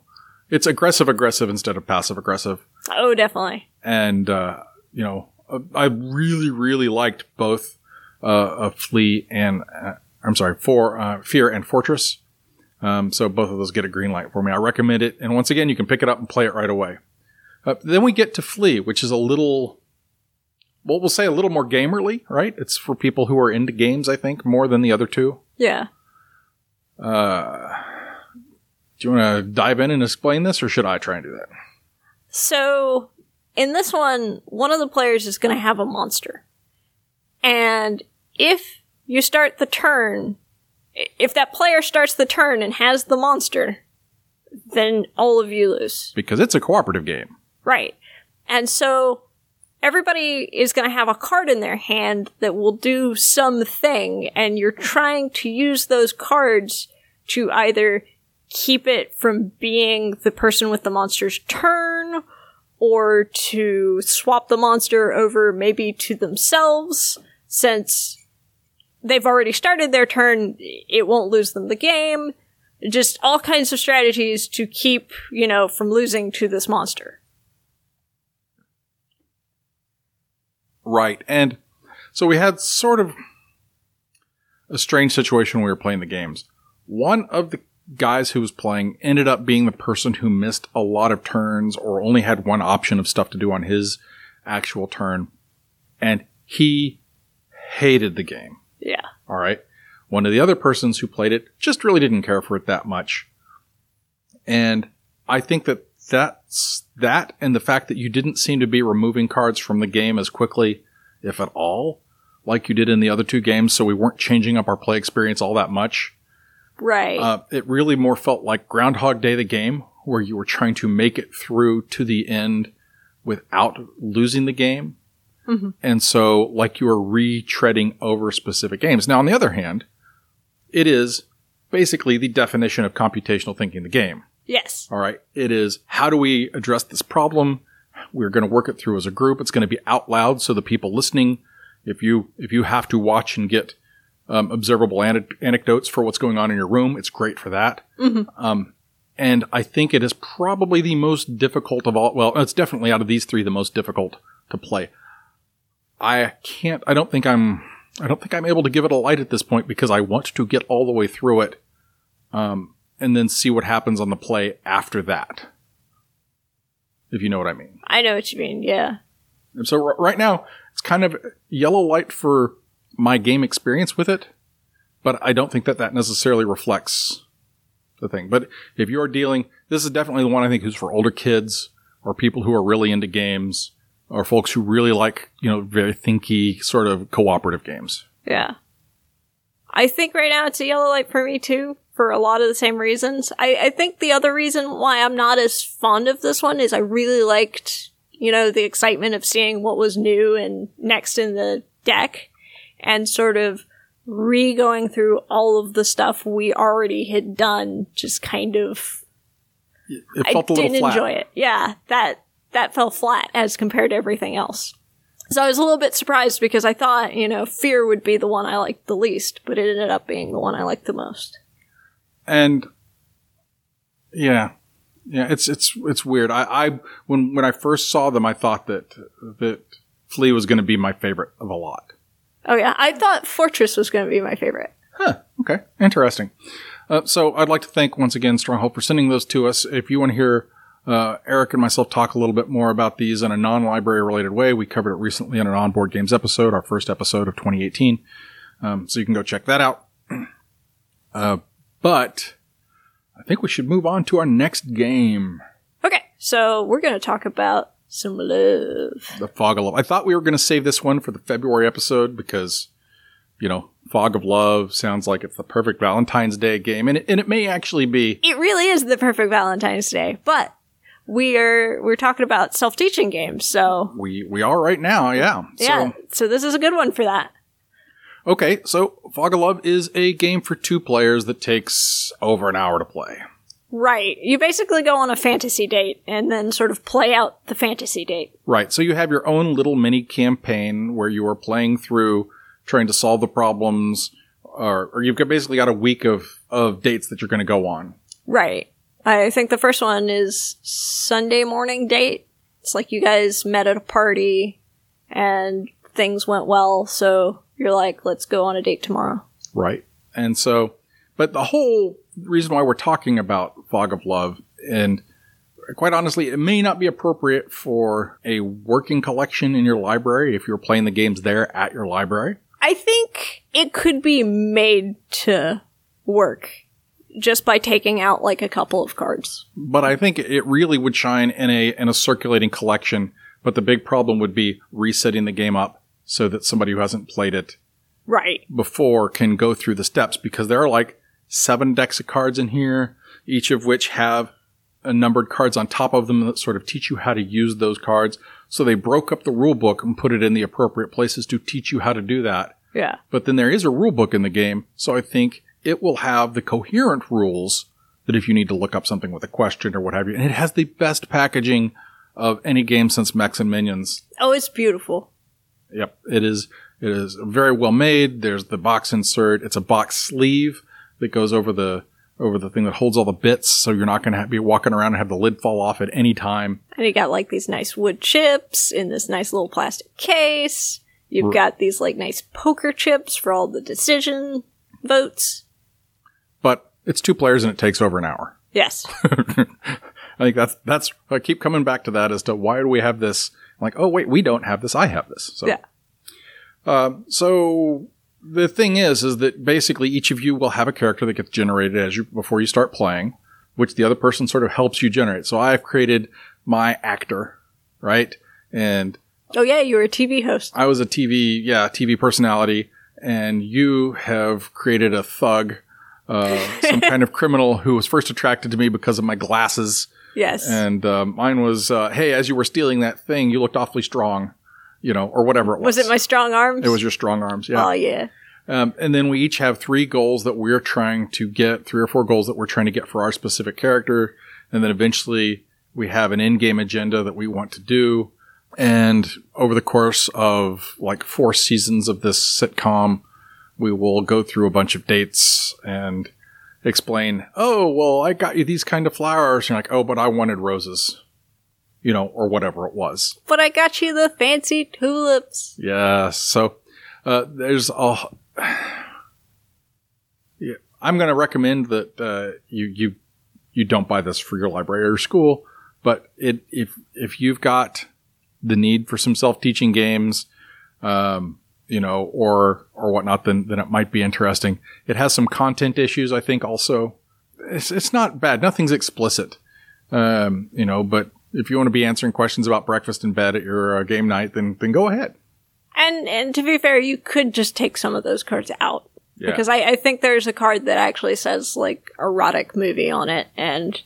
it's aggressive aggressive instead of passive aggressive. oh, definitely. And, uh, you know, I really, really liked both, uh, uh Flee and, uh, I'm sorry, for, uh, Fear and Fortress. Um, so both of those get a green light for me. I recommend it. And once again, you can pick it up and play it right away. Uh, then we get to Flee, which is a little, well, we'll say a little more gamerly, right? It's for people who are into games, I think, more than the other two. Yeah. Uh, do you want to dive in and explain this, or should I try and do that? So, in this one, one of the players is going to have a monster. And if you start the turn, if that player starts the turn and has the monster, then all of you lose. Because it's a cooperative game. Right. And so everybody is going to have a card in their hand that will do something, and you're trying to use those cards to either keep it from being the person with the monster's turn, or to swap the monster over maybe to themselves, since they've already started their turn, it won't lose them the game. Just all kinds of strategies to keep, you know, from losing to this monster. Right. And so we had sort of a strange situation when we were playing the games. One of the guys who was playing ended up being the person who missed a lot of turns or only had one option of stuff to do on his actual turn. And he hated the game. Yeah. All right. One of the other persons who played it just really didn't care for it that much. And I think that that's that and the fact that you didn't seem to be removing cards from the game as quickly, if at all, like you did in the other two games. So we weren't changing up our play experience all that much. Right. Uh, it really more felt like Groundhog Day, the game, where you were trying to make it through to the end without losing the game. And so, like you are retreading over specific games. Now, on the other hand, it is basically the definition of computational thinking the game. yes. All right. It is how do we address this problem? We're going to work it through as a group. It's going to be out loud so the people listening, if you if you have to watch and get um, observable ane- anecdotes for what's going on in your room, it's great for that. Um, and I think it is probably the most difficult of all. Well, it's definitely out of these three the most difficult to play. I can't. I don't think I'm. I don't think I'm able to give it a light at this point because I want to get all the way through it, um, and then see what happens on the play after that. If you know what I mean. I know what you mean. Yeah. And so r- right now it's kind of yellow light for my game experience with it, but I don't think that that necessarily reflects the thing. But if you're dealing, this is definitely the one I think who's for older kids or people who are really into games or folks who really like, you know, very thinky sort of cooperative games. Yeah. I think right now it's a yellow light for me too, for a lot of the same reasons. I, I think the other reason why I'm not as fond of this one is I really liked, you know, the excitement of seeing what was new and next in the deck and sort of re going through all of the stuff we already had done, just kind of It I felt a little didn't flat. enjoy it. Yeah, that that fell flat as compared to everything else. So I was a little bit surprised because I thought, you know, Fear would be the one I liked the least, but it ended up being the one I liked the most. and yeah yeah it's it's it's weird i i when when i first saw them i thought that that Flee was going to be my favorite of a lot Oh yeah, I thought Fortress was going to be my favorite. huh okay interesting uh, so i'd like to thank once again stronghold for sending those to us if you want to hear uh, Eric and myself talk a little bit more about these in a non-library related way. We covered it recently in an On Board Games episode, our first episode of 2018. Um, so you can go check that out. <clears throat> Uh, but I think we should move on to our next game. Okay, so we're going to talk about some love. the fog of love. I thought we were going to save this one for the February episode because you know, Fog of Love sounds like it's the perfect Valentine's Day game, and it, and it may actually be. It really is the perfect Valentine's Day, but we are we're talking about self teaching games, so We we are right now, yeah. yeah. So, So this is a good one for that. okay, so Fog of Love is a game for two players that takes over an hour to play. Right. You basically go on a fantasy date and then sort of play out the fantasy date. Right. So you have your own little mini campaign where you are playing through trying to solve the problems, or, or you've got basically got a week of, of dates that you're going to go on. Right. I think the first one is Sunday morning date. It's like you guys met at a party and things went well, so you're like, let's go on a date tomorrow. Right. And so, but the whole reason why we're talking about Fog of Love, and quite honestly, it may not be appropriate for a working collection in your library if you're playing the games there at your library. I think it could be made to work just by taking out like a couple of cards. But I think it really would shine in a in a circulating collection. But the big problem would be resetting the game up so that somebody who hasn't played it Right. before can go through the steps because there are like seven decks of cards in here, each of which have a numbered cards on top of them that sort of teach you how to use those cards. So they broke up the rule book and put it in the appropriate places to teach you how to do that. Yeah. But then there is a rule book in the game, so I think it will have the coherent rules that if you need to look up something with a question or what have you, and it has the best packaging of any game since Mechs and Minions. Oh, it's beautiful. Yep, it is. It is very well made. There's the box insert. It's a box sleeve that goes over the over the thing that holds all the bits, so you're not going to be walking around and have the lid fall off at any time. And you got like these nice wood chips in this nice little plastic case. You've got these like nice poker chips for all the decision votes. But it's two players and it takes over an hour. Yes. <laughs> I think that's that's I keep coming back to that as to why do we have this? like, oh wait, we don't have this. I have this. So Yeah. Um, so the thing is, is that basically each of you will have a character that gets generated as you before you start playing, which the other person sort of helps you generate. So I've created my actor, right? And Oh yeah, you were a TV host. I was a TV, yeah, TV personality, and you have created a thug, uh, some kind of criminal who was first attracted to me because of my glasses. Yes. And um, mine was, uh, hey, as you were stealing that thing, you looked awfully strong, you know, or whatever it was. was it my strong arms? It was your strong arms, yeah. Oh yeah. Um, and then we each have three goals that we're trying to get, three or four goals that we're trying to get for our specific character. And then eventually we have an in-game agenda that we want to do. And over the course of like four seasons of this sitcom, we will go through a bunch of dates and explain, oh, well, I got you these kind of flowers. And you're like, oh, but I wanted roses, you know, or whatever it was. But I got you the fancy tulips. Yeah. So uh, there's a. Yeah, I'm going to recommend that uh, you you you don't buy this for your library or school, but it if if you've got the need for some self teaching games, um, you know, or or whatnot, then then it might be interesting. It has some content issues, I think. Also, it's it's not bad. Nothing's explicit, um, you know, but. If you want to be answering questions about breakfast in bed at your uh, game night, then then go ahead. And and to be fair, you could just take some of those cards out. Yeah. Because I, I think there's a card that actually says like erotic movie on it and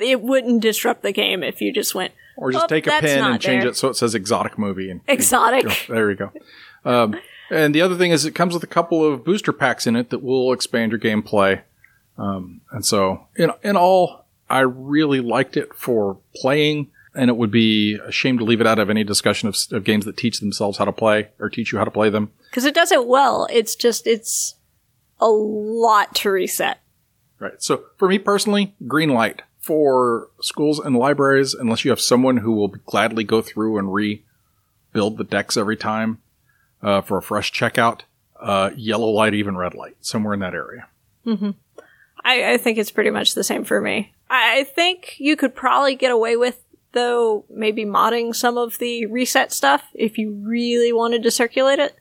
it wouldn't disrupt the game if you just went Or just "Oh, take a pen and change there." it so it says exotic movie. And exotic. go. there you go. Um, and the other thing is it comes with a couple of booster packs in it that will expand your gameplay. Um, and so in, in all, I really liked it for playing and it would be a shame to leave it out of any discussion of, of games that teach themselves how to play or teach you how to play them. Because it does it well. It's just it's a lot to reset. Right. So for me personally, green light for schools and libraries, unless you have someone who will gladly go through and rebuild the decks every time uh, for a fresh checkout. Uh, yellow light, even red light, somewhere in that area. Mhm. I, I think it's pretty much the same for me. I, I think you could probably get away with though maybe modding some of the reset stuff if you really wanted to circulate it.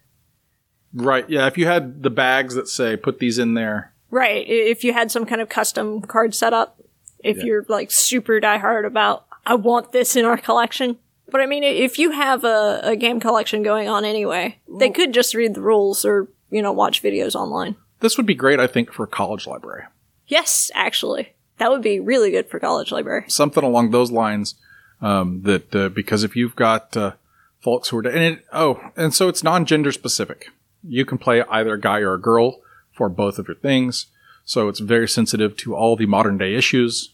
Right. Yeah. If you had the bags that say put these in there. Right. If you had some kind of custom card setup, if Yeah. you're like super diehard about, I want this in our collection. But I mean, if you have a, a game collection going on anyway, they could just read the rules or, you know, watch videos online. This would be great, I think, for a college library. Yes, actually. That would be really good for college library. Something along those lines. Um, that uh, because if you've got uh, folks who are and it, oh, and so it's non-gender specific. You can play either a guy or a girl for both of your things. So it's very sensitive to all the modern day issues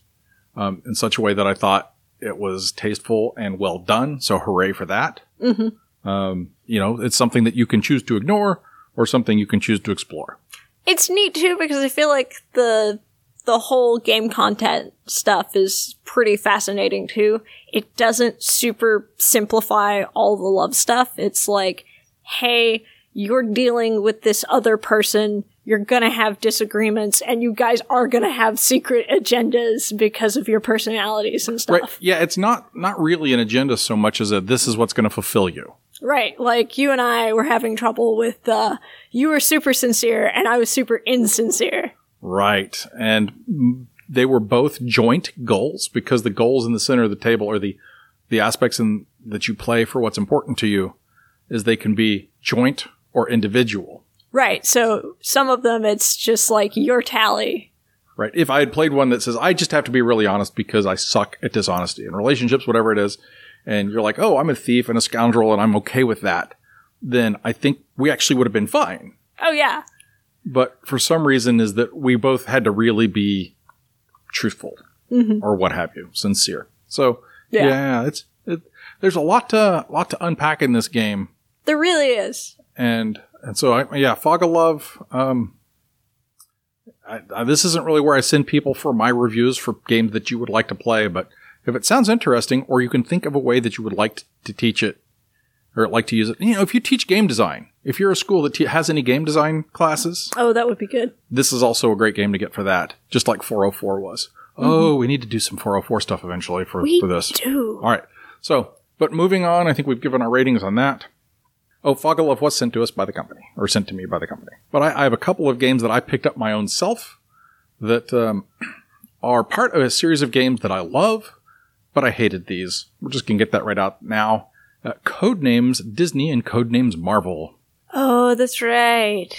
um, in such a way that I thought it was tasteful and well done. So hooray for that. Mm-hmm. Um, you know, it's something that you can choose to ignore or something you can choose to explore. It's neat too because I feel like the the whole game content stuff is pretty fascinating too. It doesn't super simplify all the love stuff. It's like, hey, you're dealing with this other person. You're gonna have disagreements and you guys are gonna have secret agendas because of your personalities and stuff. Right. Yeah. It's not, not really an agenda so much as a, this is what's going to fulfill you. Right. Like you and I were having trouble with, uh, you were super sincere and I was super insincere. Right. And they were both joint goals because the goals in the center of the table are the, the aspects in, that you play for what's important to you is they can be joint or individual. Right. So some of them, it's just like your tally. Right. If I had played one that says, I just have to be really honest because I suck at dishonesty in relationships, whatever it is, and you're like, oh, I'm a thief and a scoundrel and I'm okay with that, then I think we actually would have been fine. Oh yeah. But for some reason is that we both had to really be truthful mm-hmm. or what have you, sincere. So Yeah. yeah, it's, it, there's a lot to, lot to unpack in this game. There really is. And and so I, yeah, Fog of Love. Um, I, I, this isn't really where I send people for my reviews for games that you would like to play, but if it sounds interesting, or you can think of a way that you would like t- to teach it, or like to use it, you know, if you teach game design, if you're a school that te- has any game design classes, Oh, that would be good. this is also a great game to get for that, just like 404 was. Oh, we need to do some 404 stuff eventually for, We for this. do. All right. So, but moving on, I think we've given our ratings on that. Oh, Fog of Love was sent to us by the company, or sent to me by the company. But I, I have a couple of games that I picked up my own self that um, <clears throat> are part of a series of games that I love, but I hated these. We're just going to get that right out now. Uh, Codenames Disney and Codenames Marvel. Oh, that's right.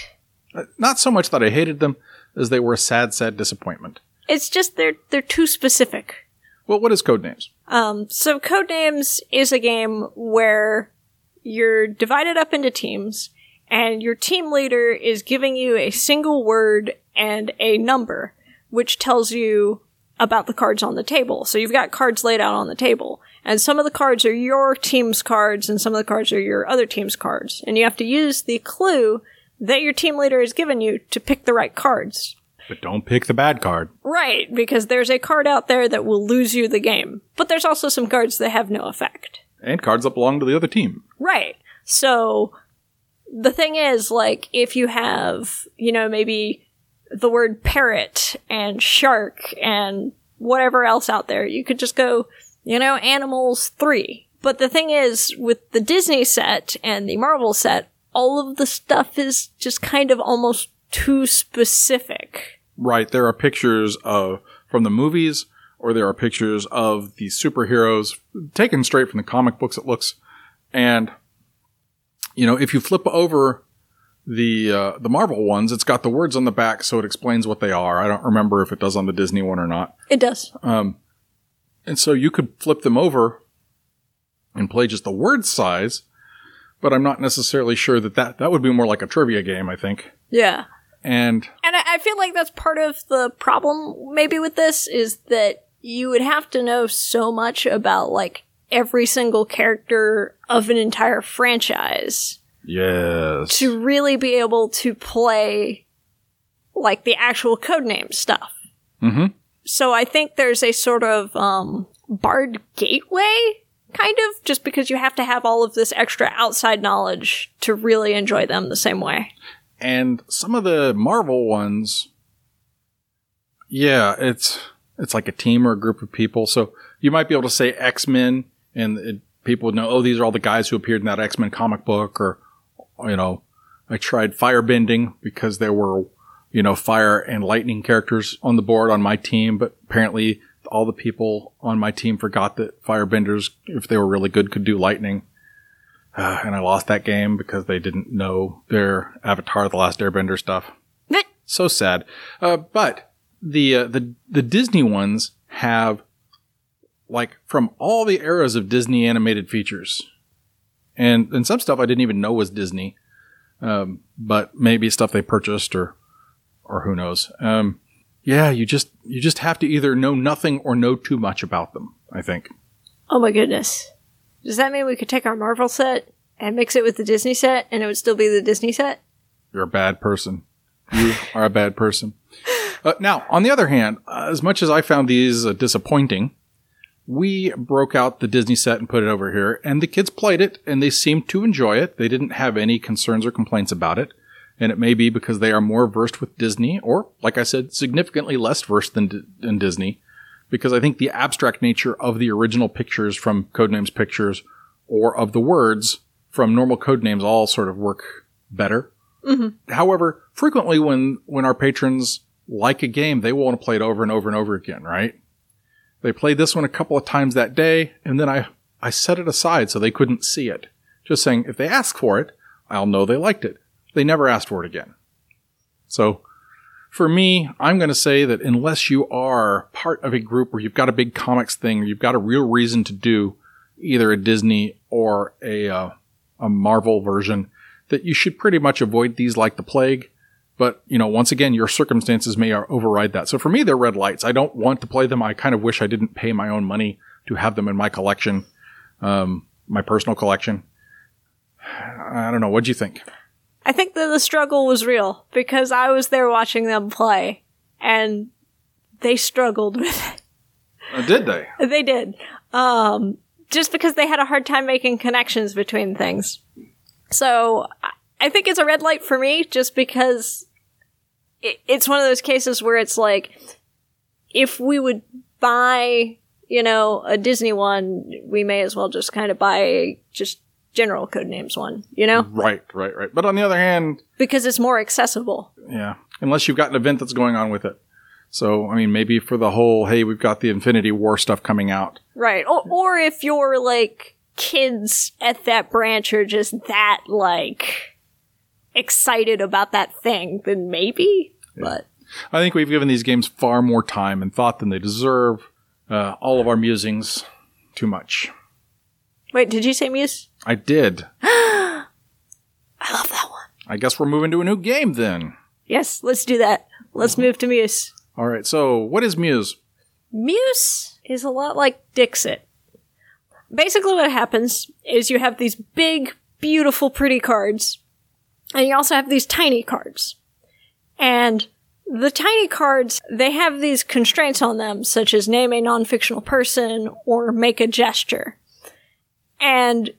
Uh, Not so much that I hated them as they were a sad, sad disappointment. It's just they're they're too specific. Well, what is Codenames? Um, so Codenames is a game where you're divided up into teams, and your team leader is giving you a single word and a number, which tells you about the cards on the table. So you've got cards laid out on the table, and some of the cards are your team's cards, and some of the cards are your other team's cards, and you have to use the clue that your team leader has given you to pick the right cards. But don't pick the bad card. Right, because there's a card out there that will lose you the game. But there's also some cards that have no effect. And cards that belong to the other team. Right. So the thing is, like, if you have, you know, maybe the word parrot and shark and whatever else out there, you could just go, you know, animals three. But the thing is, with the Disney set and the Marvel set, all of the stuff is just kind of almost too specific. Right. There are pictures of from the movies, or there are pictures of the superheroes taken straight from the comic books. It looks, and you know, if you flip over the uh, the Marvel ones, it's got the words on the back, so it explains what they are. I don't remember if it does on the Disney one or not. It does. Um, and so you could flip them over and play just the word size, but I'm not necessarily sure that that, that would be more like a trivia game, I think. Yeah. And And I, I feel like that's part of the problem maybe with this is that you would have to know so much about like every single character of an entire franchise yes. to really be able to play like the actual codename stuff. hmm So I think there's a sort of um barred gateway kind of just because you have to have all of this extra outside knowledge to really enjoy them the same way. And some of the Marvel ones, yeah, it's it's like a team or a group of people. So you might be able to say X Men, and it, people would know, oh, these are all the guys who appeared in that X Men comic book, or you know, I tried firebending because there were you know fire and lightning characters on the board on my team, but apparently all the people on my team forgot that firebenders, if they were really good, could do lightning. Uh, and I lost that game because they didn't know their Avatar: The Last Airbender stuff. So sad. Uh, but the uh, the the Disney ones have like from all the eras of Disney animated features, and and some stuff I didn't even know was Disney, um, but maybe stuff they purchased or or who knows. Um, yeah, you just you just have to either know nothing or know too much about them. I think. oh my goodness. Does that mean we could take our Marvel set and mix it with the Disney set and it would still be the Disney set? You're a bad person. You are a bad person. Uh, now, on the other hand, uh, as much as I found these uh, disappointing, we broke out the Disney set and put it over here, and the kids played it, and they seemed to enjoy it. They didn't have any concerns or complaints about it, and it may be because they are more versed with Disney, or, like I said, significantly less versed than, D- than Disney, because I think the abstract nature of the original pictures from Codenames Pictures or of the words from normal Codenames all sort of work better. However, frequently when when our patrons like a game, they want to play it over and over and over again, right? They played this one a couple of times that day, and then I I set it aside so they couldn't see it. Just saying, if they ask for it, I'll know they liked it. They never asked for it again. So, for me, I'm going to say that unless you are part of a group where you've got a big comics thing, or you've got a real reason to do either a Disney or a uh, a Marvel version, that you should pretty much avoid these like the plague. But, you know, once again, your circumstances may override that. So for me, they're red lights. I don't want to play them. I kind of wish I didn't pay my own money to have them in my collection, um, my personal collection. I don't know. What'd you think? I think that the struggle was real because I was there watching them play and they struggled <laughs> with it. Uh, did they? They did. Um, just because they had a hard time making connections between things. So I- think it's a red light for me just because it, it's one of those cases where it's like, if we would buy, you know, a Disney one, we may as well just kind of buy just general codenames one, you know, Right, right, right. But on the other hand, because it's more accessible. yeah, unless you've got an event that's going on with it. So, I mean, maybe for the whole, hey, we've got the Infinity War stuff coming out. Right. Or, or if your like kids at that branch are just that like excited about that thing, then maybe. But I think we've given these games far more time and thought than they deserve. Uh, all of our musings, too much. wait, did you say Muse? I did. <gasps> I love that one. I guess we're moving to a new game then. Yes, let's do that. Let's move to Muse. All right. So, what is Muse? Muse is a lot like Dixit. Basically, what happens is you have these big, beautiful, pretty cards, and you also have these tiny cards. And the tiny cards, they have these constraints on them, such as name a non fictional person or make a gesture. And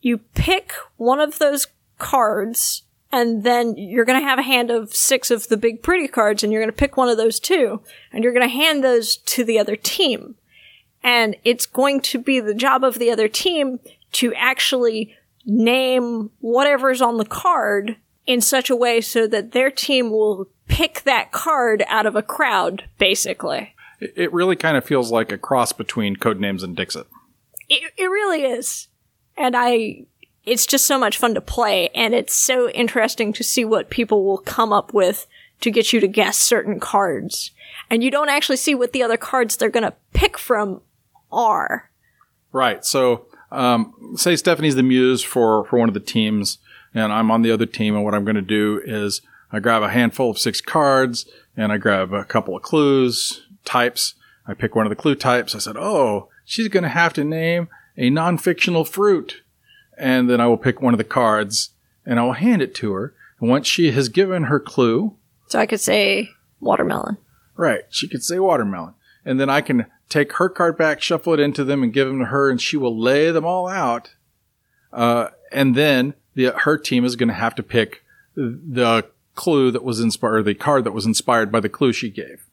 you pick one of those cards, and then you're going to have a hand of six of the big pretty cards, and you're going to pick one of those too, and you're going to hand those to the other team. And it's going to be the job of the other team to actually name whatever's on the card in such a way so that their team will pick that card out of a crowd, basically. It really kind of feels like a cross between Codenames and Dixit. It, it really is. And I, it's just so much fun to play, and it's so interesting to see what people will come up with to get you to guess certain cards. And you don't actually see what the other cards they're gonna pick from are. Right. So, um, say Stephanie's the muse for, for one of the teams, and I'm on the other team, and what I'm going to do is I grab a handful of six cards, and I grab a couple of clues, types. I pick one of the clue types. I said, oh, she's going to have to name a non-fictional fruit. And then I will pick one of the cards, and I will hand it to her. And once she has given her clue, So I could say watermelon. Right. She could say watermelon. And then I can take her card back, shuffle it into them, and give them to her, and she will lay them all out. Uh, and then the, her team is going to have to pick the clue that was inspired, or the card that was inspired by the clue she gave.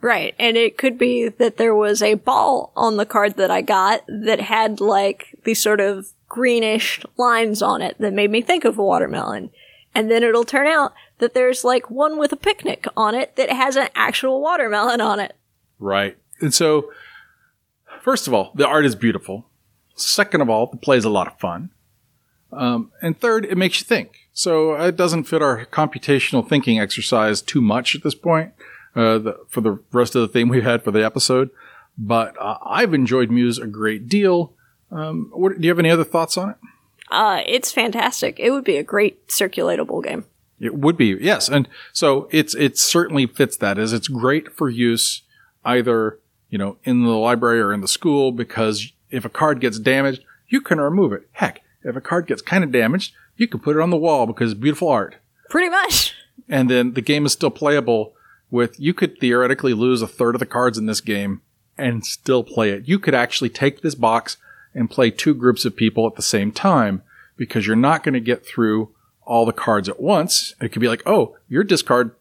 Right. And it could be that there was a ball on the card that I got that had like these sort of greenish lines on it that made me think of a watermelon. And then it'll turn out that there's like one with a picnic on it that has an actual watermelon on it. Right. And so, first of all, the art is beautiful. Second of all, the play is a lot of fun. Um, and third, it makes you think. So it doesn't fit our computational thinking exercise too much at this point uh, the, for the rest of the theme we've had for the episode. But uh, I've enjoyed Muse a great deal. Um, what, do you have any other thoughts on it? Uh, it's fantastic. It would be a great circulatable game. It would be, yes. And so it's, it certainly fits that as it's great for use either, you know, in the library or in the school because if a card gets damaged, you can remove it. Heck, if a card gets kind of damaged, you can put it on the wall because it's beautiful art. Pretty much. And then the game is still playable with, you could theoretically lose a third of the cards in this game and still play it. You could actually take this box and play two groups of people at the same time because you're not going to get through all the cards at once. It could be like, oh, your discard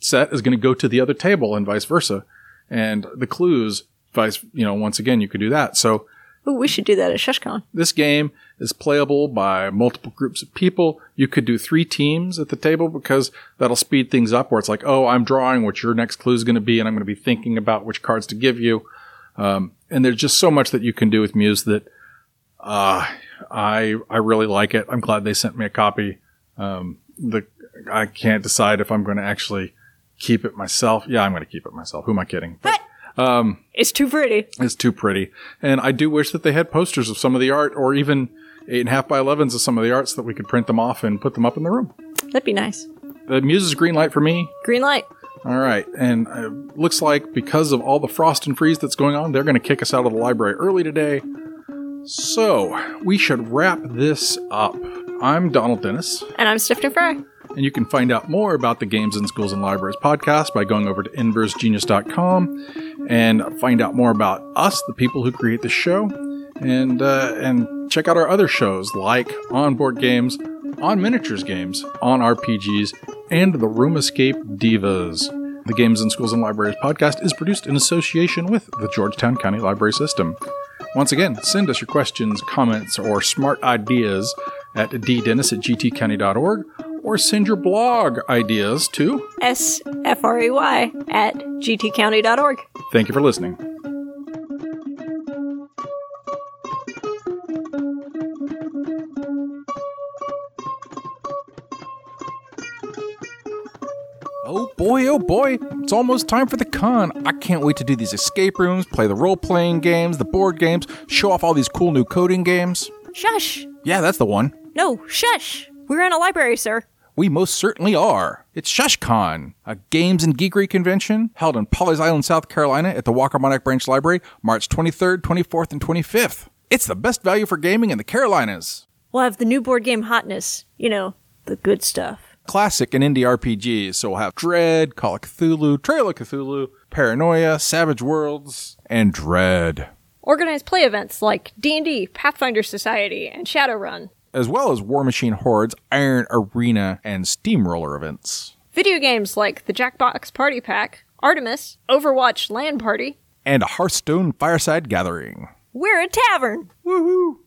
set is going to go to the other table and vice versa. And the clues, vice, you know, once again, you could do that. So Ooh, we should do that at ShushCon. this game is playable by multiple groups of people. You could do three teams at the table because that'll speed things up where it's like, oh, I'm drawing what your next clue is going to be, and I'm going to be thinking about which cards to give you. Um, and there's just so much that you can do with Muse that uh, I I really like it. I'm glad they sent me a copy. Um, the I can't decide if I'm going to actually keep it myself. Yeah, I'm going to keep it myself. Who am I kidding? But It's too pretty. it's too pretty. And I do wish that they had posters of some of the art or even eight and a half by 11s of some of the arts that we could print them off and put them up in the room. That'd be nice. The Muse's green light for me. Green light. All right. And uh, looks like because of all the frost and freeze that's going on, they're going to kick us out of the library early today. So we should wrap this up. I'm Donald Dennis. And I'm Stephanie Frey. And you can find out more about the Games in Schools and Libraries podcast by going over to inversegenius.com and find out more about us, the people who create the show, and uh, and check out our other shows like on board games, on miniatures games, on RPGs, and the Room Escape Divas. The Games in Schools and Libraries podcast is produced in association with the Georgetown County Library System. Once again, send us your questions, comments, or smart ideas at ddennis at gtcounty.org or send your blog ideas to. S F R E Y at gtcounty.org. Thank you for listening. Oh boy, oh boy, it's almost time for the con. I can't wait to do these escape rooms, play the role playing games, the board games, show off all these cool new coding games. Shush! Yeah, that's the one. No, shush! We're in a library, sir. We most certainly are. It's ShushCon, a games and geekery convention held in Pawleys Island, South Carolina at the Waccamaw Neck Branch Library, March 23rd, 24th, and 25th. It's the best value for gaming in the Carolinas. We'll have the new board game hotness. You know, the good stuff. Classic and indie RPGs, so we'll have Dread, Call of Cthulhu, Trail of Cthulhu, Paranoia, Savage Worlds, and Dread, Organized play events like D&D, Pathfinder Society, and Shadowrun. As well as Warmachine Hordes, Iron Arena, and Steamroller events. Video games like the Jackbox Party Pack, Artemis, Overwatch LAN Party. And a Hearthstone Fireside Gathering. We're a tavern! Woohoo!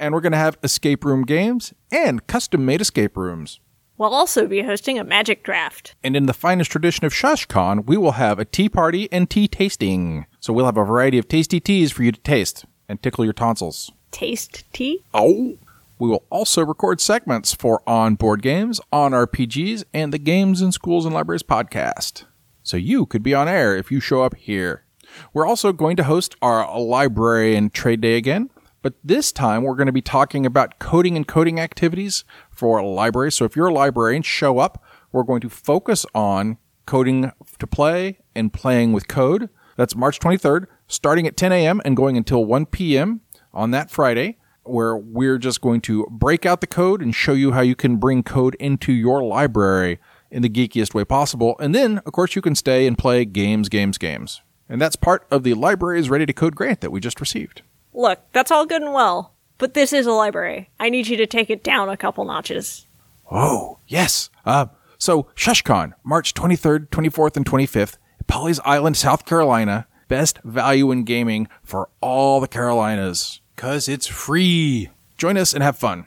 And we're going to have escape room games and custom made escape rooms. We'll also be hosting a magic draft. And in the finest tradition of ShushCon, we will have a tea party and tea tasting. So we'll have a variety of tasty teas for you to taste and tickle your tonsils. Taste tea? Oh! We will also record segments for On Board Games, On RPGs, and the Games in Schools and Libraries podcast. So you could be on air if you show up here. We're also going to host our library and trade day again, but this time we're going to be talking about coding and coding activities for libraries. So if you're a librarian, show up. We're going to focus on coding to play and playing with code. That's March 23rd, starting at 10 a.m. and going until 1 p.m. on that Friday, where we're just going to break out the code and show you how you can bring code into your library in the geekiest way possible. And then, of course, you can stay and play games, games, games. And that's part of the Libraries Ready to Code grant that we just received. Look, that's all good and well, but this is a library. I need you to take it down a couple notches. Oh, yes. Uh, so ShushCon, March 23rd, 24th, and 25th, Pawleys Island, South Carolina. Best value in gaming for all the Carolinas. Cause it's free. Join us and have fun.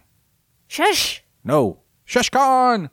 Shush! No, ShushCon!